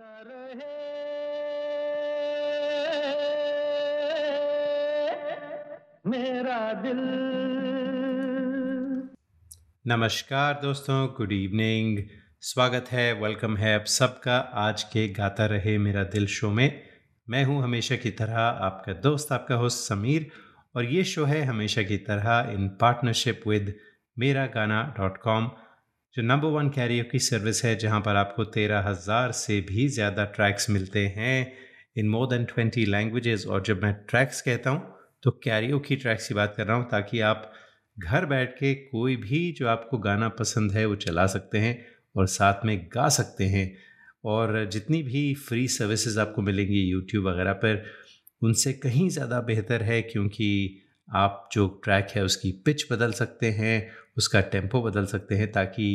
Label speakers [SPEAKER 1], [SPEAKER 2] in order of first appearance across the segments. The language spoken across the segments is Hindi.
[SPEAKER 1] मेरा दिल। नमस्कार दोस्तों गुड इवनिंग स्वागत है वेलकम है आप सबका। आज के गाता रहे मेरा दिल शो में। मैं हूँ हमेशा की तरह आपका दोस्त, आपका होस्ट समीर। और ये शो है हमेशा की तरह इन पार्टनरशिप विद मेरा गाना डॉट कॉम जो नंबर वन कैरियो की सर्विस है, जहाँ पर आपको तेरह हज़ार से भी ज़्यादा ट्रैक्स मिलते हैं in more than twenty languages और जब मैं ट्रैक्स कहता हूँ तो कैरियो की ट्रैक्स की बात कर रहा हूँ, ताकि आप घर बैठ के कोई भी जो आपको गाना पसंद है, वो चला सकते हैं और साथ में गा सकते हैं। और जितनी भी फ्री सर्विसेज़ आपको मिलेंगी यूट्यूब वगैरह पर, उनसे कहीं ज़्यादा बेहतर है, क्योंकि आप जो ट्रैक है, उसकी पिच बदल सकते हैं उसका टेंपो बदल सकते हैं ताकि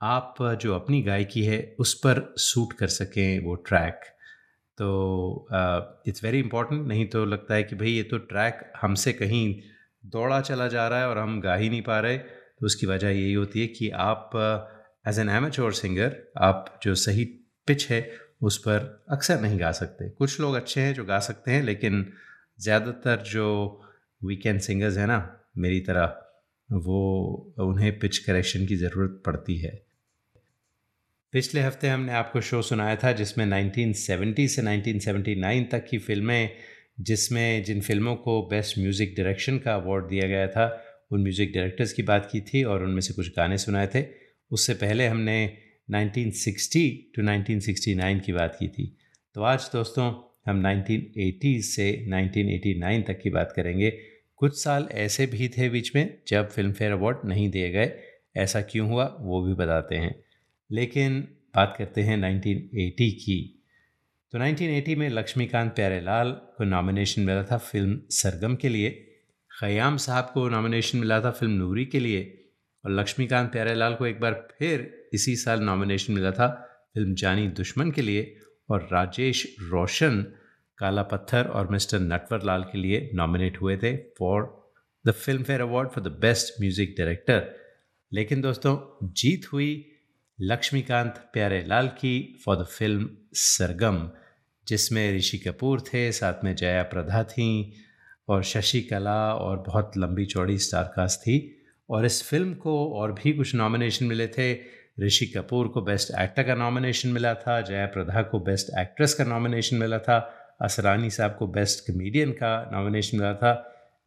[SPEAKER 1] आप जो अपनी गायकी है उस पर सूट कर सकें वो ट्रैक तो इट्स वेरी इंपॉर्टेंट नहीं तो लगता है कि भाई ये तो ट्रैक हमसे कहीं दौड़ा चला जा रहा है और हम गा ही नहीं पा रहे। तो उसकी वजह यही होती है कि आप एज एन एमेच्योर सिंगर आप जो सही पिच है उस पर अक्सर नहीं गा सकते। कुछ लोग अच्छे हैं जो गा सकते हैं, लेकिन ज़्यादातर जो वीकेंड सिंगर्स हैं ना, मेरी तरह वो, उन्हें पिच करेक्शन की ज़रूरत पड़ती है। पिछले हफ़्ते हमने आपको शो सुनाया था जिसमें 1970 से 1979 तक की फ़िल्में, जिसमें जिन फ़िल्मों को बेस्ट म्यूज़िक डायरेक्शन का अवार्ड दिया गया था, उन म्यूज़िक डायरेक्टर्स की बात की थी और उनमें से कुछ गाने सुनाए थे। उससे पहले हमने 1960 टू 1969 की बात की थी। तो आज दोस्तों, हम 1980 से 1989 तक की बात करेंगे। कुछ साल ऐसे भी थे बीच में जब फ़िल्म फेयर अवार्ड नहीं दिए गए। ऐसा क्यों हुआ, वो भी बताते हैं। लेकिन बात करते हैं 1980 की। तो 1980 में लक्ष्मीकांत प्यारेलाल को नॉमिनेशन मिला था फ़िल्म सरगम के लिए। ख़याम साहब को नॉमिनेशन मिला था फ़िल्म नूरी के लिए। और लक्ष्मीकांत प्यारेलाल को एक बार फिर इसी साल नॉमिनेशन मिला था फ़िल्म जानी दुश्मन के लिए। और राजेश रोशन काला पत्थर और मिस्टर नटवर लाल के लिए नॉमिनेट हुए थे for the Filmfare award for the best music director लेकिन दोस्तों, जीत हुई लक्ष्मीकांत प्यारे लाल की फॉर द फ़िल्म सरगम, जिसमें ऋषि कपूर थे, साथ में जया प्रधा थी और शशि कला और बहुत लंबी चौड़ी स्टारकास्ट थी। और इस फ़िल्म को और भी कुछ नॉमिनेशन मिले थे। ऋषि कपूर को बेस्ट एक्टर का नॉमिनेशन मिला था, जया प्रधा को बेस्ट एक्ट्रेस का नॉमिनेशन मिला था। असरानी साहब को बेस्ट कमेडियन का नॉमिनेशन मिला था,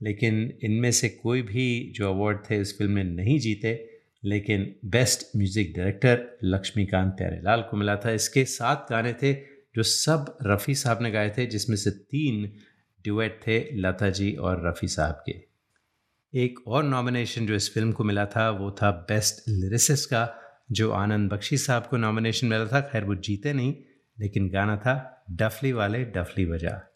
[SPEAKER 1] लेकिन इनमें से कोई भी जो अवार्ड थे इस फ़िल्म में नहीं जीते, लेकिन best music director Laxmikant Pyarelal को मिला था। इसके सात गाने थे, जो सब रफ़ी साहब ने गाए थे, जिसमें से तीन ड्यूएट थे लता जी और रफ़ी साहब के। एक और नॉमिनेशन जो इस फ़िल्म को मिला था, वो था बेस्ट लिरिसिस का, जो आनंद बख्शी साहब को नॉमिनेशन मिला था। खैर, वो जीते नहीं लेकिन गाना था डफली वाले डफली बजा।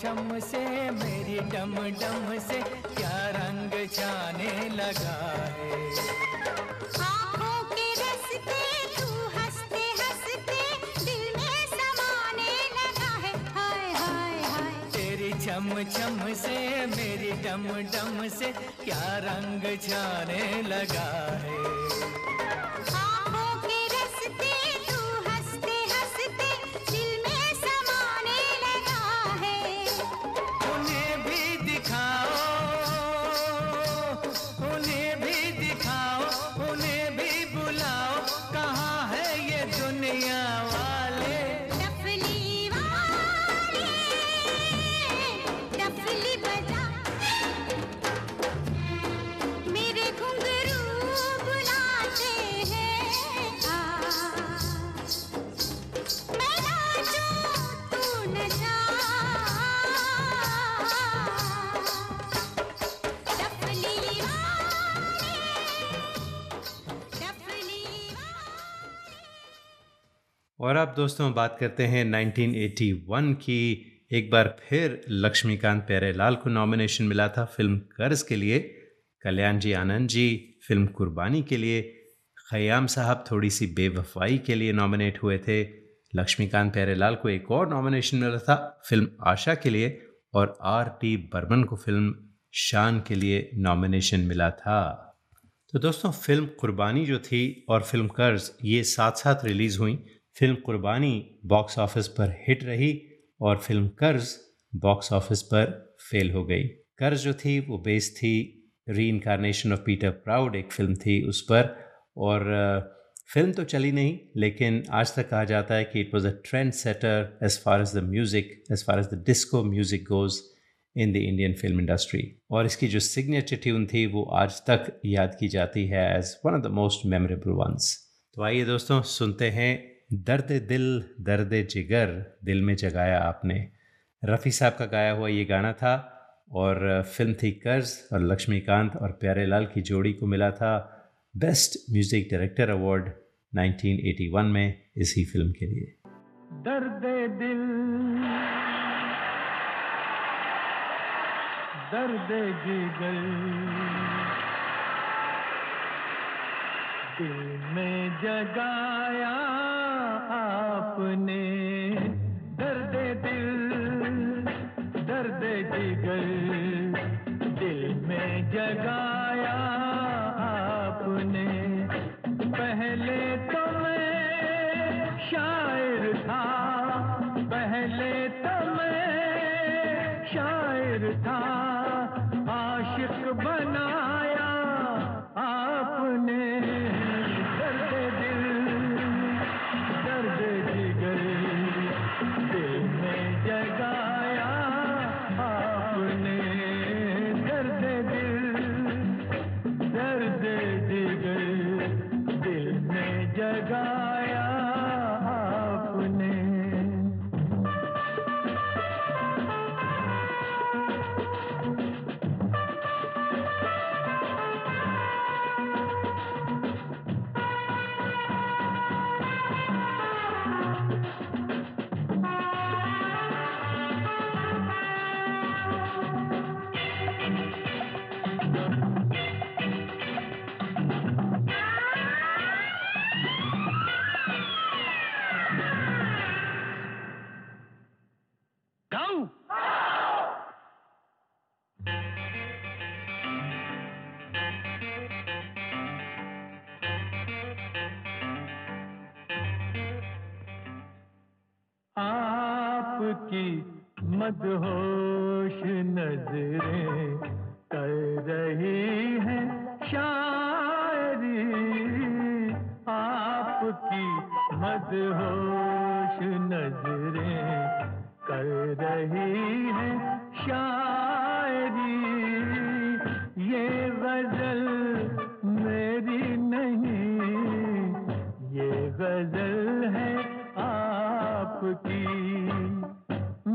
[SPEAKER 2] छम से मेरी डम डम से क्या रंग जाने लगा है?
[SPEAKER 3] आँखों के रस्ते तू हँसते हँसते दिल में समाने लगा है। हाय हाय हाय।
[SPEAKER 2] तेरी छम छम से मेरी डम डम से क्या रंग जाने लगा
[SPEAKER 1] और अब दोस्तों बात करते हैं 1981 की। एक बार फिर लक्ष्मीकांत प्यारेलाल को नॉमिनेशन मिला था फ़िल्म कर्ज के लिए। कल्याण जी आनंद जी, फ़िल्म कुर्बानी के लिए। खयाम साहब थोड़ी सी बेवफाई के लिए नॉमिनेट हुए थे। लक्ष्मीकांत प्यारेलाल को एक और नॉमिनेशन मिला था फ़िल्म आशा के लिए। और आर टी बर्मन को फ़िल्म शान के लिए नॉमिनेशन मिला था। तो दोस्तों, फ़िल्म कुर्बानी जो थी और फ़िल्म कर्ज, ये साथ साथ रिलीज़ हुई। फ़िल्म कुर्बानी बॉक्स ऑफ़िस पर हिट रही और फ़िल्म कर्ज बॉक्स ऑफ़िस पर फेल हो गई। कर्ज जो थी, वो बेस्ड थी। Reincarnation of Peter Proud एक फ़िल्म थी उस पर और फ़िल्म तो चली नहीं, लेकिन आज तक कहा जाता है कि it was a trend setter as far as the music as far as the disco music goes in the Indian film industry और इसकी जो सिग्नेचर ट्यून थी, वो आज तक याद की जाती है as one of the most memorable ones तो आइए दोस्तों, सुनते हैं दर्द दिल, दर्द जिगर, दिल में जगाया आपने। रफ़ी साहब का गाया हुआ ये गाना था और फ़िल्म थी कर्ज और लक्ष्मीकांत और प्यारे लाल की जोड़ी को मिला था बेस्ट म्यूज़िक डायरेक्टर अवार्ड 1981 में इसी फ़िल्म के लिए।
[SPEAKER 2] दर्द दिल, दर्द जिगर, दिल में जगाया आपने दर्द दिल दर्द जिगर दिल में जगाया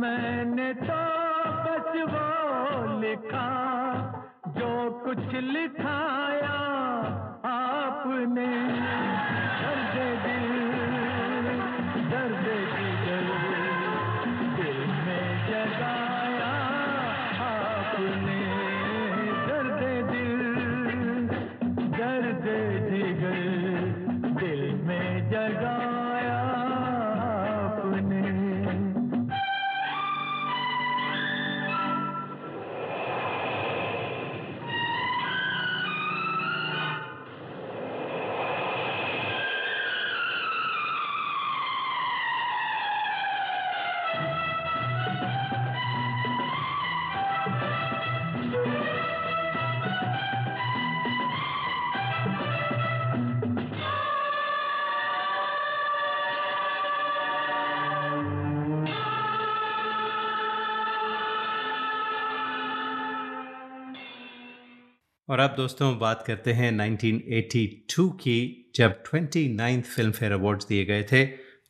[SPEAKER 2] मैंने तो बस वो लिखा जो कुछ लिखाया आपने। दिल
[SPEAKER 3] और अब दोस्तों बात करते हैं 1982 की, जब 29th फ़िल्म फेयर अवार्ड्स दिए गए थे।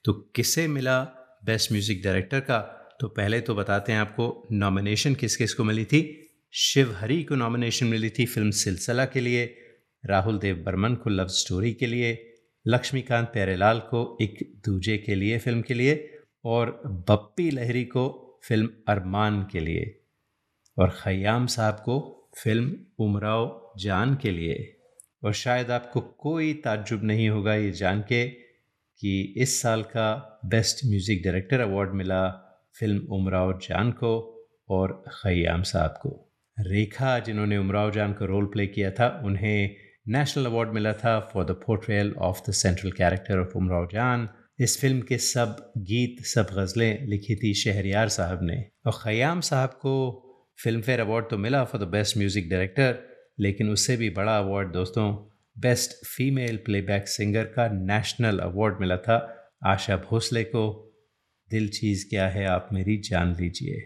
[SPEAKER 3] तो किसे मिला बेस्ट म्यूज़िक डायरेक्टर का? तो पहले तो बताते हैं आपको, नॉमिनेशन किस किस को मिली थी? शिव हरी को नॉमिनेशन मिली थी फ़िल्म सिलसिला के लिए, राहुल देव बर्मन को लव स्टोरी के लिए, लक्ष्मीकांत प्यारेलाल को एक दूजे के लिए फ़िल्म के लिए, और बप्पी लहरी को फ़िल्म अरमान के लिए। और खयाम साहब को फ़िल्म उमराव जान के लिए। और शायद आपको कोई ताज्जुब नहीं होगा ये जान के कि इस साल का बेस्ट म्यूज़िक डायरेक्टर अवार्ड मिला फ़िल्म उमराव जान को और खयाम साहब को। रेखा, जिन्होंने उमराव जान का रोल प्ले किया था, उन्हें नेशनल अवार्ड मिला था for the portrayal of the central character of Umrao Jaan. इस फ़िल्म के सब गीत, सब गज़लें लिखी थी शहरियार साहब ने। और ख़याम साहब को फ़िल्म फेयर अवार्ड तो मिला for the best music director लेकिन उससे भी बड़ा अवार्ड दोस्तों बेस्ट फीमेल प्लेबैक सिंगर का नेशनल अवार्ड मिला था आशा भोसले को। दिल चीज़ क्या है आप मेरी जान लीजिए।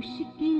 [SPEAKER 3] মুশকিল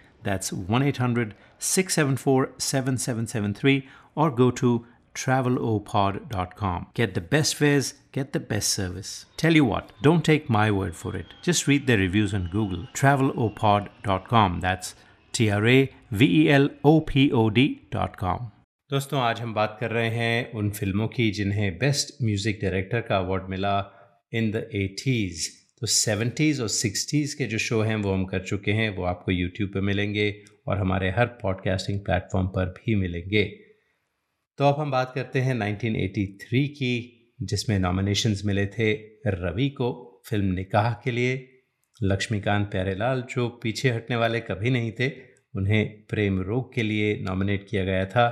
[SPEAKER 1] That's 1 800 674 7773 or go to travelopod.com. Get the best fares, get the best service. Tell you what, don't take my word for it. Just read the reviews on Google. Travelopod.com. That's T R A V E L O P O D.com. दोस्तों आज हम बात कर रहे हैं उन फिल्मों की जिन्हें बेस्ट म्यूजिक डायरेक्टर का अवार्ड मिला इन द एटीज़ तो सेवेंटीज़ और सिक्सटीज़ के जो शो हैं, वो हम कर चुके हैं, वो आपको यूट्यूब पे मिलेंगे और हमारे हर पॉडकास्टिंग प्लेटफॉर्म पर भी मिलेंगे। तो अब हम बात करते हैं 1983 की, जिसमें नॉमिनेशंस मिले थे रवि को फ़िल्म निकाह के लिए। लक्ष्मीकांत प्यारेलाल, जो पीछे हटने वाले कभी नहीं थे, उन्हें प्रेम रोग के लिए नॉमिनेट किया गया था।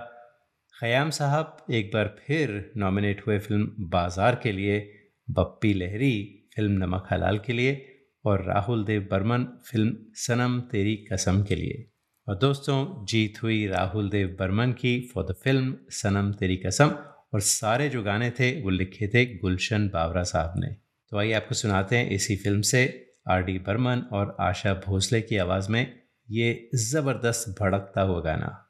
[SPEAKER 1] ख़याम साहब एक बार फिर नॉमिनेट हुए फ़िल्म बाज़ार के लिए, बप्पी लहरी फ़िल्म नमक हलाल के लिए और राहुल देव बर्मन फ़िल्म सनम तेरी कसम के लिए। और दोस्तों, जीत हुई राहुल देव बर्मन की for the film Sanam Teri कसम। और सारे जो गाने थे, वो लिखे थे गुलशन बावरा साहब ने। तो आइए आपको सुनाते हैं इसी फ़िल्म से आर डी बर्मन और आशा भोसले की आवाज़ में ये ज़बरदस्त भड़कता हुआ गाना।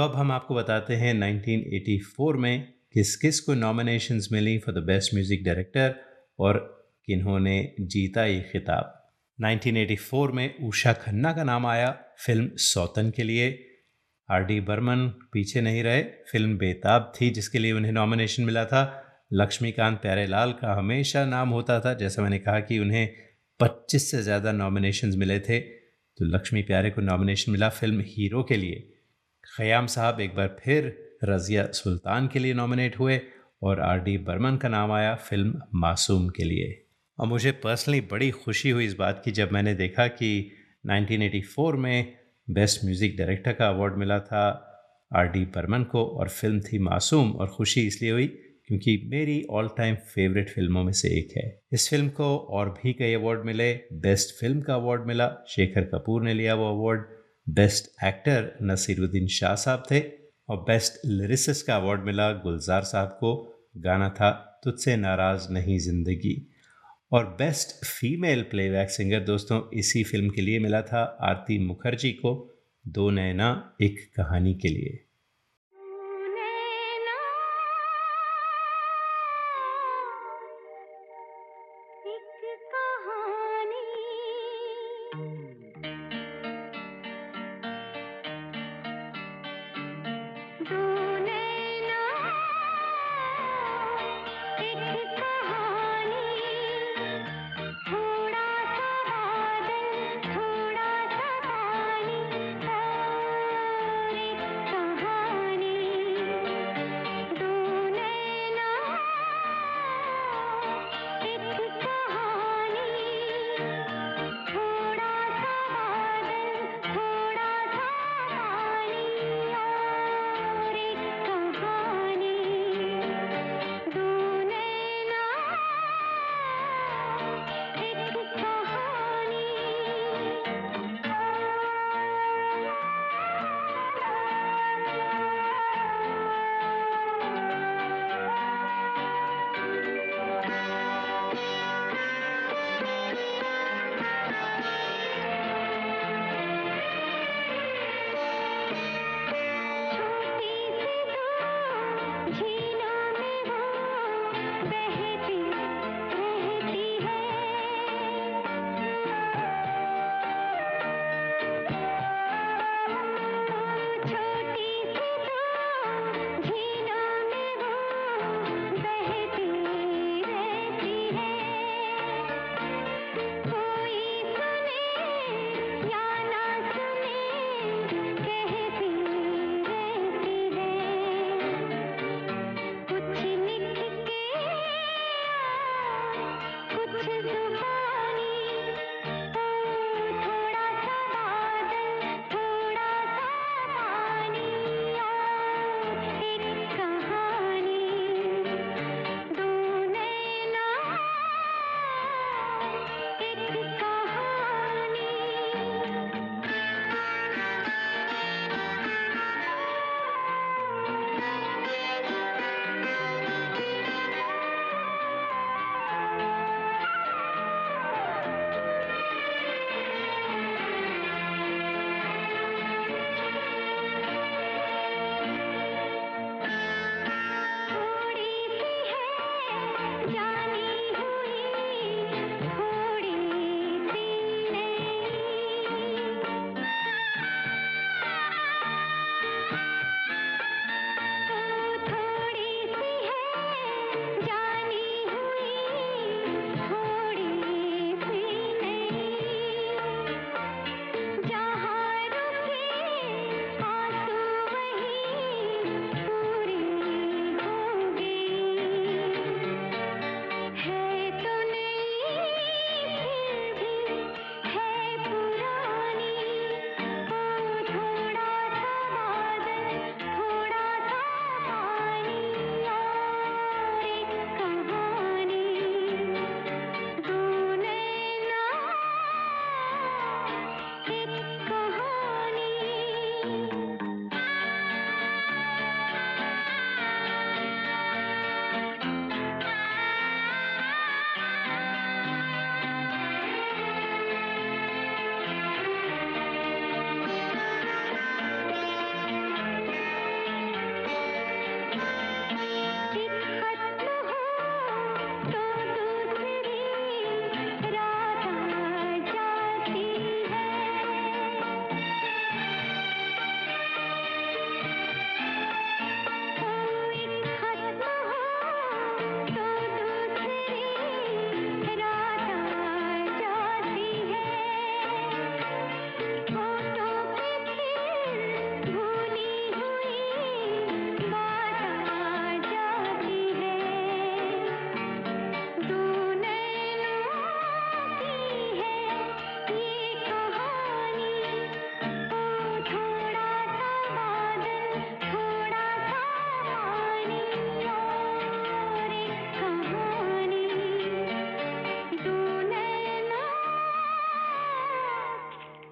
[SPEAKER 1] तो अब हम आपको बताते हैं 1984 में किस किस को nominations milli for the best music director और किन्होंने जीता ये खिताब। 1984 में उषा खन्ना का नाम आया फ़िल्म सौतन के लिए। आर डी बर्मन पीछे नहीं रहे, फ़िल्म बेताब थी जिसके लिए उन्हें नॉमिनेशन मिला था। लक्ष्मीकांत प्यारेलाल का हमेशा नाम होता था, जैसा मैंने कहा कि उन्हें 25 से ज़्यादा नॉमिनेशंस मिले थे। तो लक्ष्मी प्यारे को नॉमिनेशन मिला फ़िल्म हीरो के लिए। ख़याम साहब एक बार फिर रज़िया सुल्तान के लिए नॉमिनेट हुए और आर डी बर्मन का नाम आया फ़िल्म मासूम के लिए। और मुझे पर्सनली बड़ी खुशी हुई इस बात की जब मैंने देखा कि 1984 में बेस्ट म्यूज़िक डायरेक्टर का अवार्ड मिला था आर डी बर्मन को और फ़िल्म थी मासूम और खुशी इसलिए हुई क्योंकि मेरी ऑल टाइम फेवरेट फ़िल्मों में से एक है। इस फ़िल्म को और भी कई अवार्ड मिले। बेस्ट फ़िल्म का अवार्ड मिला। शेखर कपूर ने लिया वो award best actor Naseeruddin Shah sahab थे और बेस्ट लिरिसिस का अवार्ड मिला गुलजार साहब को। गाना था, तुझसे नाराज़ नहीं ज़िंदगी। और बेस्ट फीमेल प्लेबैक सिंगर दोस्तों, इसी फ़िल्म के लिए मिला था आरती मुखर्जी को, दो नैना, एक कहानी के लिए।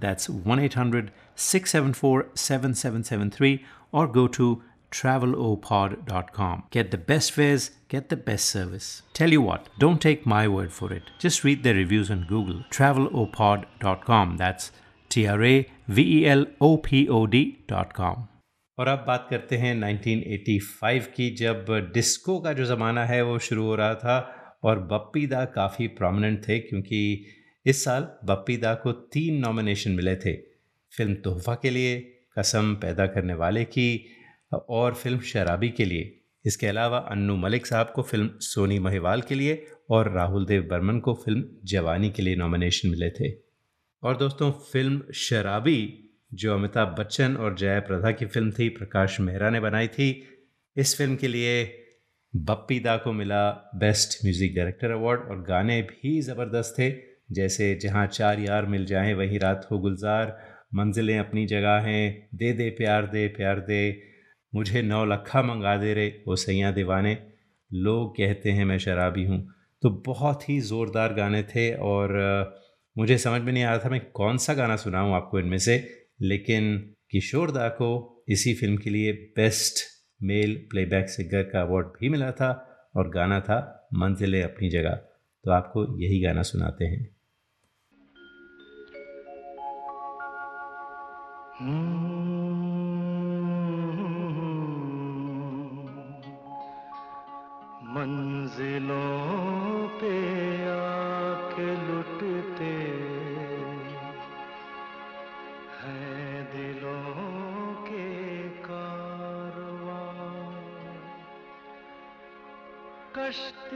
[SPEAKER 1] That's 1 800 674 7773 or go to travelopod.com. Get the best fares, get the best service. Tell you what, don't take my word for it. Just read their reviews on Google. travelopod.com. That's T R A V E L O P O D.com. और अब बात करते हैं 1985 की जब डिस्को का जो ज़माना है वो शुरू हो रहा था और बप्पी दा काफ़ी प्रोमिनेंट थे क्योंकि इस साल बप्पी दा को तीन नॉमिनेशन मिले थे। फ़िल्म तोहफा के लिए, कसम पैदा करने वाले की, और फ़िल्म शराबी के लिए। इसके अलावा अन्नू मलिक साहब को फ़िल्म सोनी महिवाल के लिए और राहुल देव बर्मन को फ़िल्म जवानी के लिए नॉमिनेशन मिले थे। और दोस्तों, फ़िल्म शराबी, जो अमिताभ बच्चन और जया प्रदा की फ़िल्म थी, प्रकाश मेहरा ने बनाई थी, इस फ़िल्म के लिए बप्पी दा को मिला बेस्ट म्यूज़िक डायरेक्टर अवार्ड और गाने भी ज़बरदस्त थे। जैसे जहाँ चार यार मिल जाएँ, वहीं रात हो गुलजार। मंजिलें अपनी जगह हैं। दे दे प्यार दे प्यार, दे। मुझे नौ लखा मंगा दे रे, वो सैया दीवाने। लोग कहते हैं, मैं शराबी हूँ। तो बहुत ही ज़ोरदार गाने थे और मुझे समझ में नहीं आ रहा था मैं कौन सा गाना सुनाऊँ आपको इनमें से। लेकिन किशोर दा को इसी फ़िल्म के लिए बेस्ट मेल प्लेबैक सिंगर का अवार्ड भी मिला था और गाना था मंजिलें अपनी जगह। तो आपको यही गाना सुनाते हैं।
[SPEAKER 4] मंजिलों पे आके लुटते हैं दिलों के कारवां। कश्तियाँ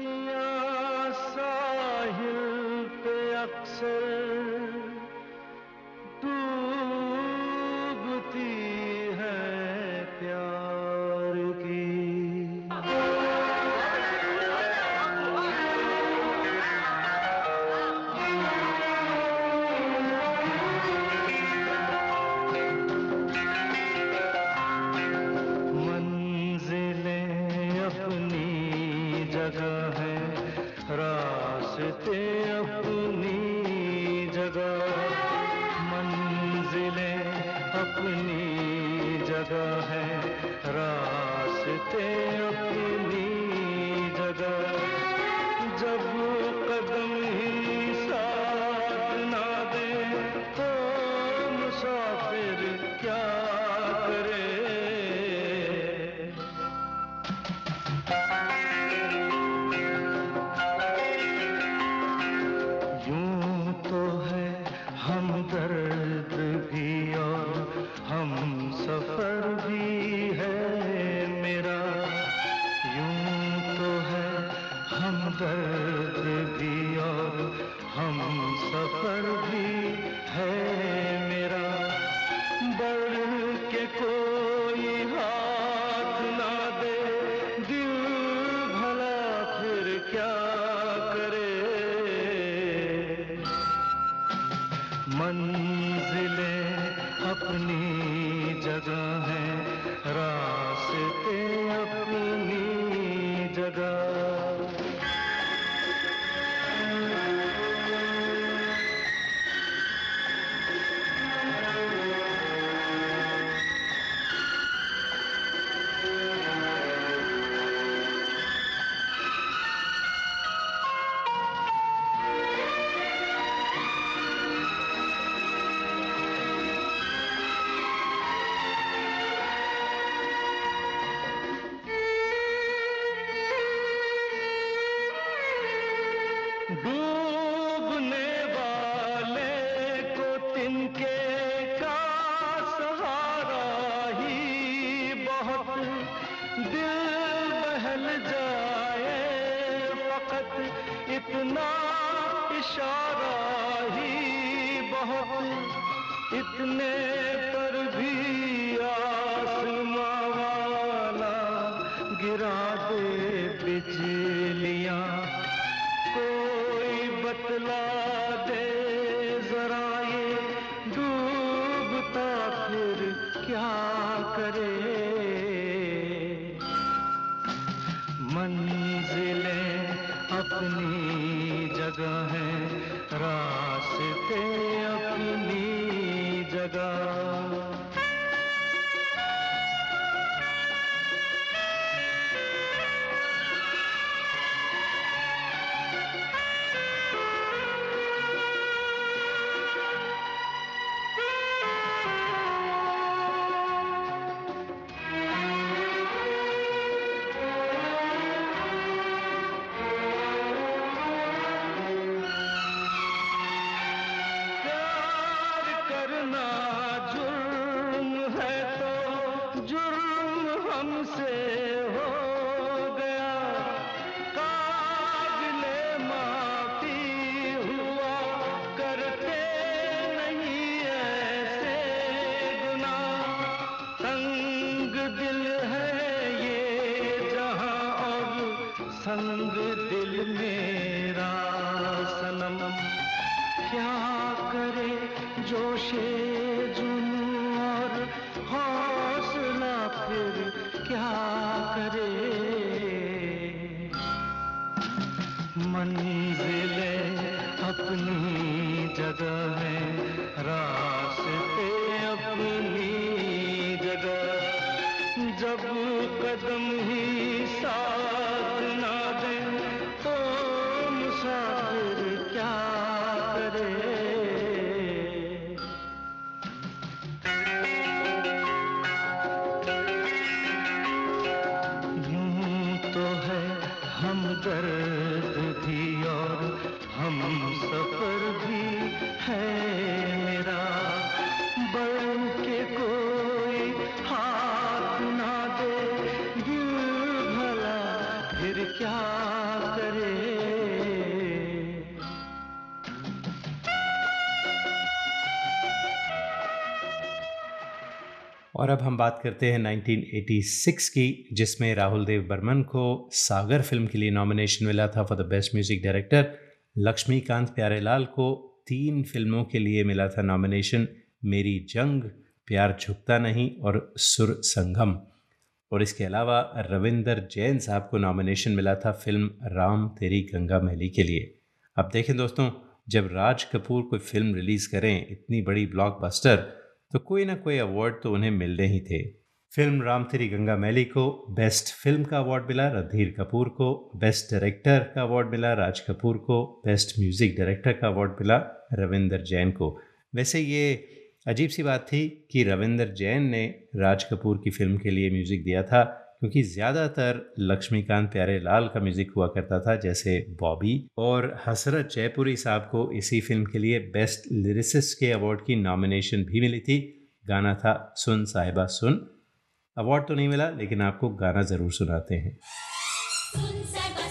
[SPEAKER 2] संग दिल मेरा सनम। क्या करे जोशे जुनून और हौसला फिर क्या करे? मंजिलें
[SPEAKER 1] अब हम बात करते हैं 1986 की, जिसमें राहुल देव बर्मन को सागर फ़िल्म के लिए नॉमिनेशन मिला था for the best music director Laxmikant Pyarelal को तीन फ़िल्मों के लिए मिला था नॉमिनेशन मेरी जंग, प्यार झुकता नहीं और सुर संगम। और इसके अलावा रविंदर जैन साहब को नॉमिनेशन मिला था फ़िल्म राम तेरी गंगा मैली के लिए। अब देखें दोस्तों, जब राज कपूर कोई फ़िल्म रिलीज़ करें, इतनी बड़ी ब्लॉकबस्टर तो कोई ना कोई अवार्ड तो उन्हें मिलने ही थे। फ़िल्म राम थ्री गंगा मैली को बेस्ट फ़िल्म का अवार्ड मिला रणधीर कपूर को बेस्ट डायरेक्टर का अवार्ड मिला, राज कपूर को बेस्ट म्यूज़िक डायरेक्टर का अवार्ड मिला, रविंदर जैन को। वैसे ये अजीब सी बात थी कि रविंदर जैन ने राज कपूर की फ़िल्म के लिए म्यूज़िक दिया था। क्योंकि ज़्यादातर लक्ष्मीकांत प्यारे लाल का म्यूज़िक हुआ करता था, जैसे बॉबी और हसरत जयपुरी साहब को इसी फ़िल्म के लिए बेस्ट लिरिसिस्ट के अवार्ड की नॉमिनेशन भी मिली थी। गाना था सुन साहिबा, सुन। अवार्ड तो नहीं मिला, लेकिन आपको गाना ज़रूर सुनाते हैं।
[SPEAKER 3] सुन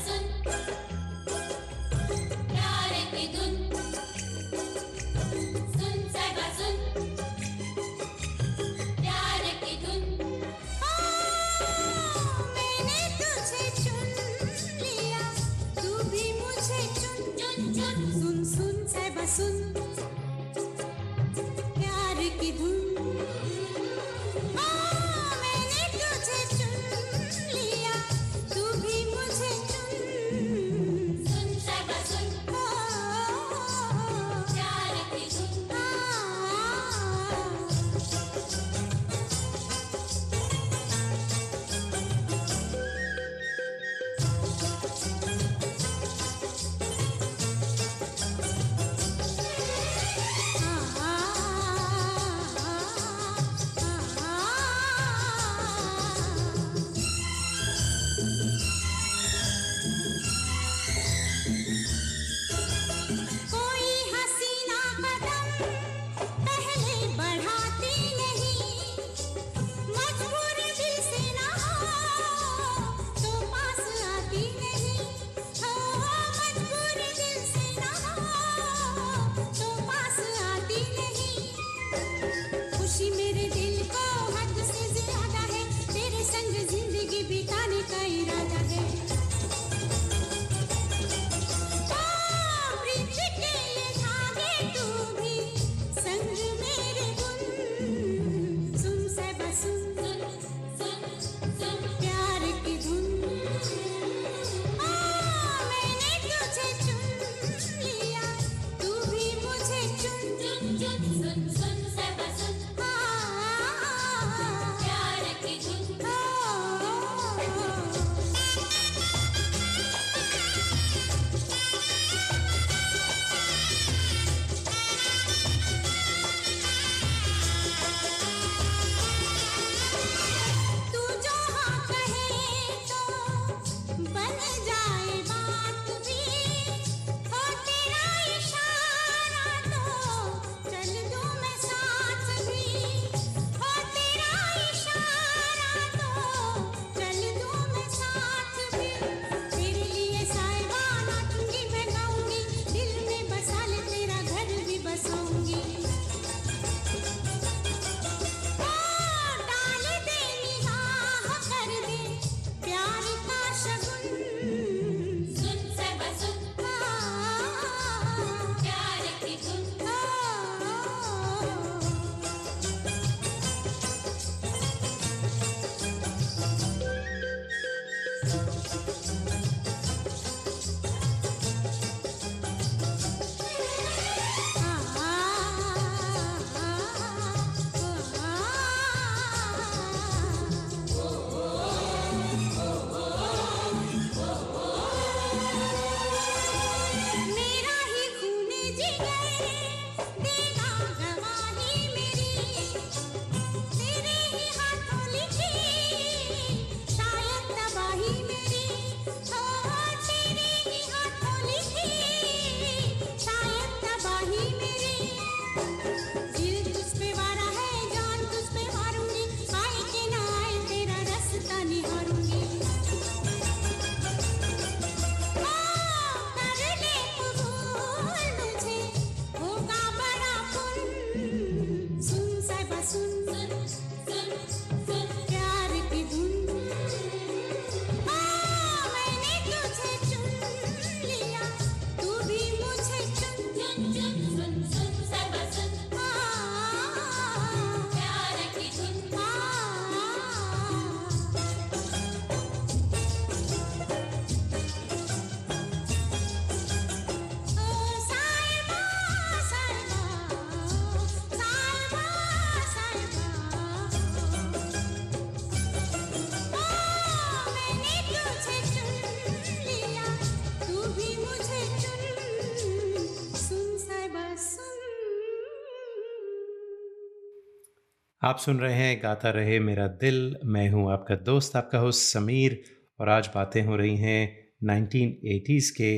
[SPEAKER 1] आप सुन रहे हैं गाता रहे मेरा दिल। मैं हूँ आपका दोस्त, आपका होस्ट समीर। और आज बातें हो रही हैं 1980s के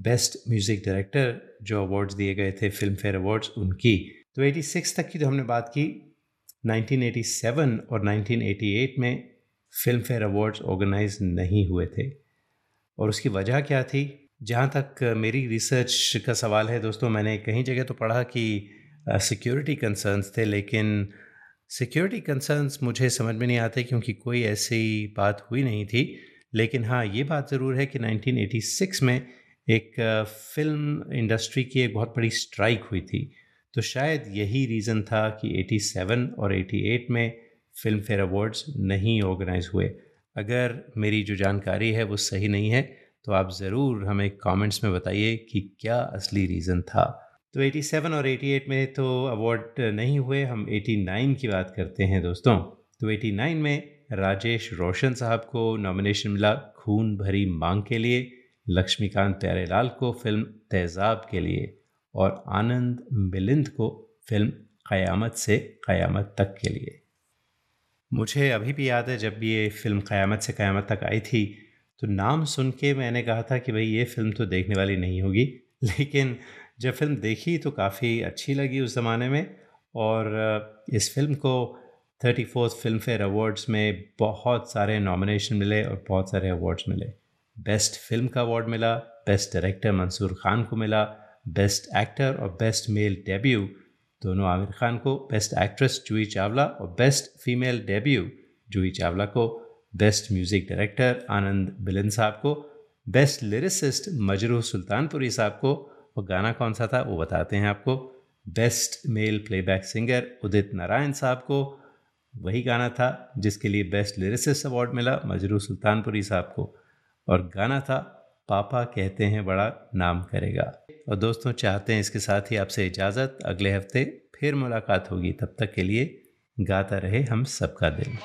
[SPEAKER 1] बेस्ट म्यूज़िक डायरेक्टर जो अवार्ड्स दिए गए थे फ़िल्म फेयर अवार्ड्स उनकी। तो 86 तक की तो हमने बात की। 1987 और 1988 में फ़िल्म फेयर अवार्ड्स ऑर्गेनाइज नहीं हुए थे। और उसकी वजह क्या थी? जहाँ तक मेरी रिसर्च का सवाल है दोस्तों, मैंने कहीं जगह तो पढ़ा कि सिक्योरिटी कंसर्न्स थे, लेकिन सिक्योरिटी कंसर्न्स मुझे समझ में नहीं आते क्योंकि कोई ऐसी बात हुई नहीं थी। लेकिन हाँ ये बात ज़रूर है कि 1986 में एक फ़िल्म इंडस्ट्री की एक बहुत बड़ी स्ट्राइक हुई थी। तो शायद यही रीज़न था कि 87 और 88 में फ़िल्म फेयर अवार्ड्स नहीं ऑर्गेनाइज हुए। अगर मेरी जो जानकारी है वो सही नहीं है तो आप ज़रूर हमें कमेंट्स में बताइए कि क्या असली रीज़न था। तो 87 और 88 में तो अवार्ड नहीं हुए। हम 89 की बात करते हैं दोस्तों। तो 89 में राजेश रोशन साहब को नॉमिनेशन मिला खून भरी मांग के लिए, लक्ष्मीकांत प्यारेलाल को फ़िल्म तेज़ाब के लिए और आनंद मिलिंद को फ़िल्म क़यामत से क़यामत तक के लिए। मुझे अभी भी याद है जब ये फ़िल्म क़यामत से क़यामत तक आई थी तो नाम सुन के मैंने कहा था कि भाई ये फ़िल्म तो देखने वाली नहीं होगी, लेकिन जब फ़िल्म देखी तो काफ़ी अच्छी लगी उस ज़माने में और इस फ़िल्म को thirty fourth Filmfare awards में बहुत सारे नॉमिनेशन मिले और बहुत सारे अवार्ड्स मिले। बेस्ट फ़िल्म का अवार्ड मिला बेस्ट डायरेक्टर मंसूर खान को मिला बेस्ट एक्टर और बेस्ट मेल डेब्यू दोनों आमिर खान को बेस्ट एक्ट्रेस जूही चावला और best female debut Juhi Chawla को बेस्ट म्यूज़िक डायरेक्टर आनंद बिलन साहब को बेस्ट लिरिसिस्ट मजरूह सुल्तानपुरी साहब को और गाना कौन सा था? वो बताते हैं आपको। Best male playback singer Udit Narayan sahab को वही गाना था जिसके लिए बेस्ट लिरिसिस्ट अवार्ड मिला मजरू सुल्तानपुरी साहब को। और गाना था पापा कहते हैं बड़ा नाम करेगा। और दोस्तों, चाहते हैं इसके साथ ही आपसे इजाज़त। अगले हफ़्ते फिर मुलाकात होगी। तब तक के लिए गाता रहे हम सबका दिल।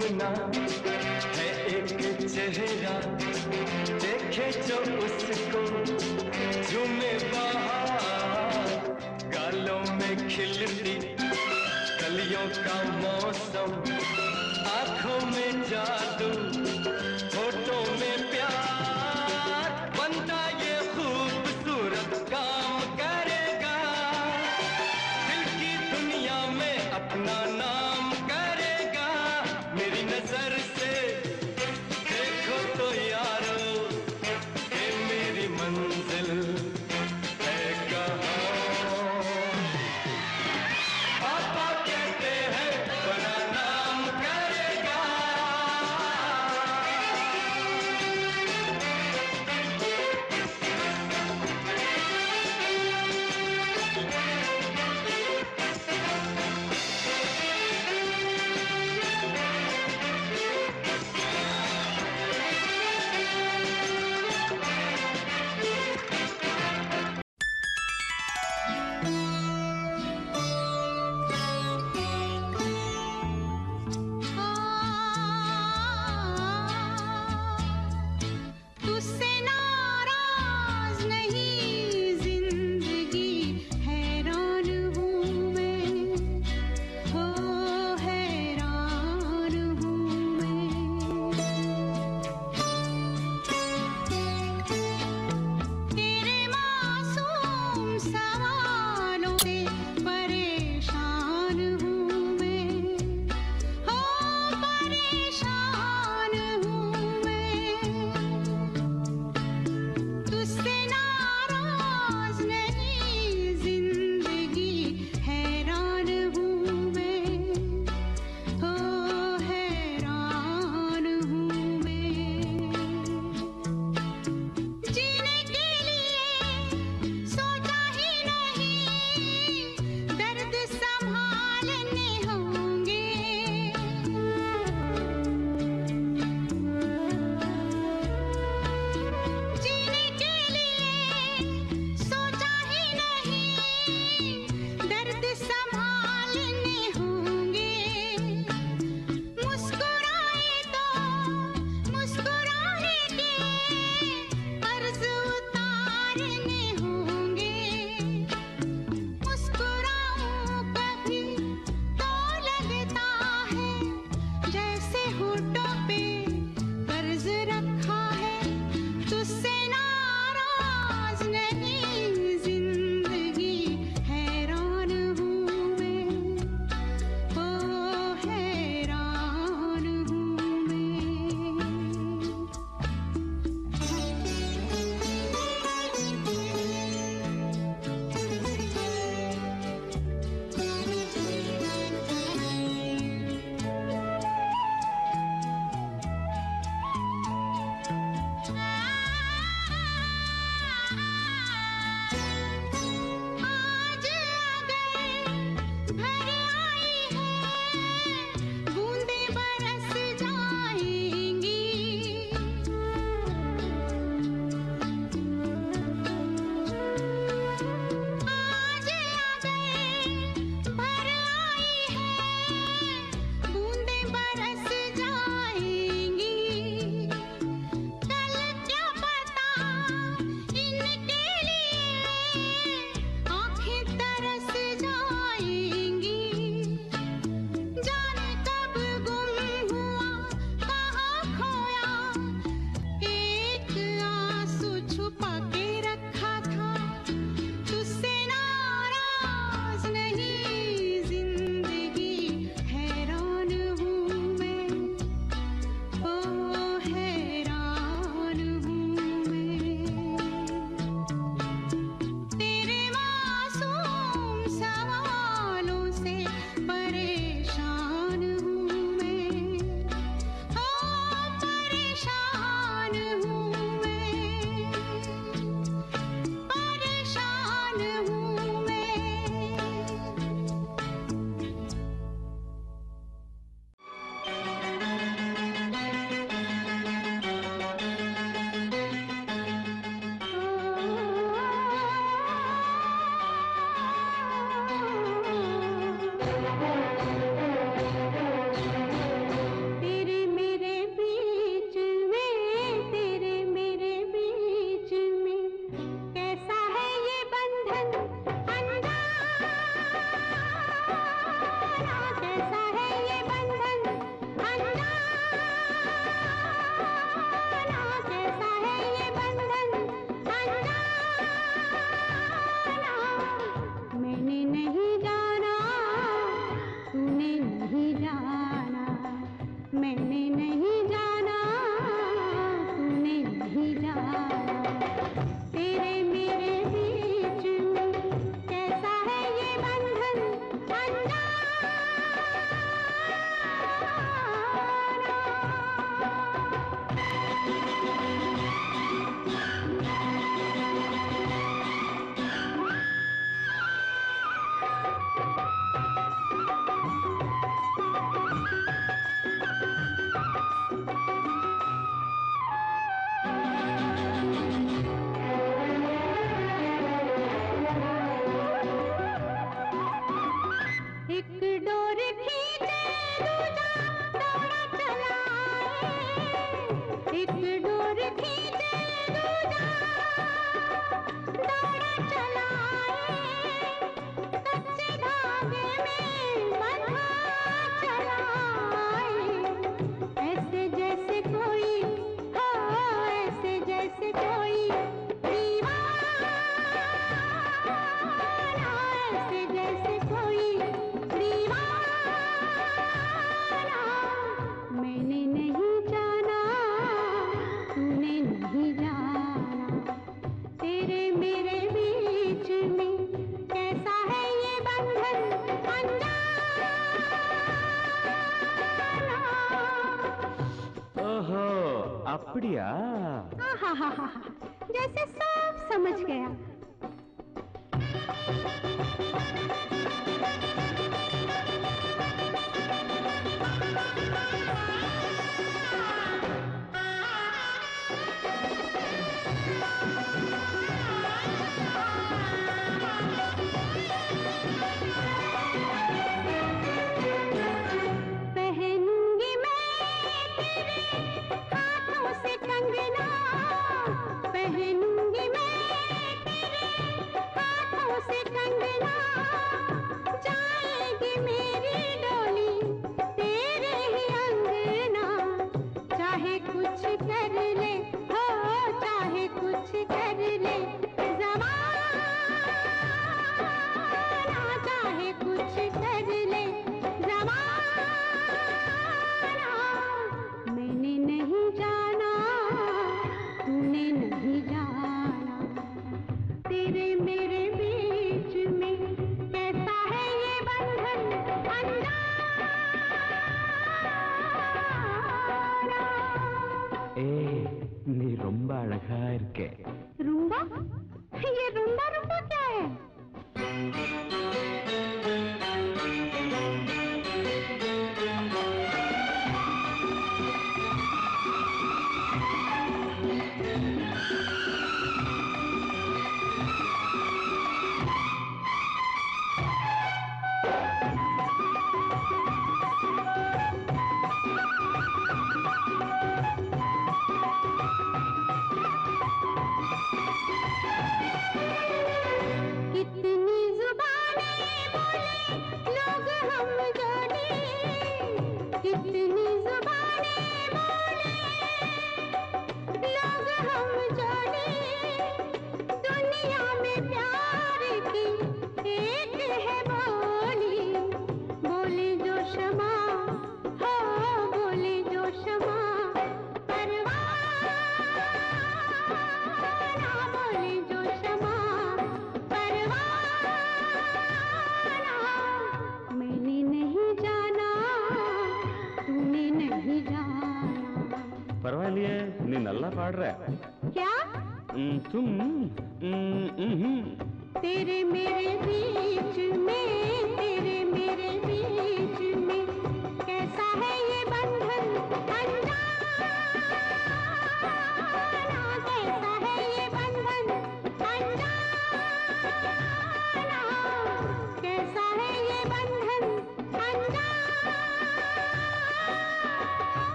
[SPEAKER 4] तो सपना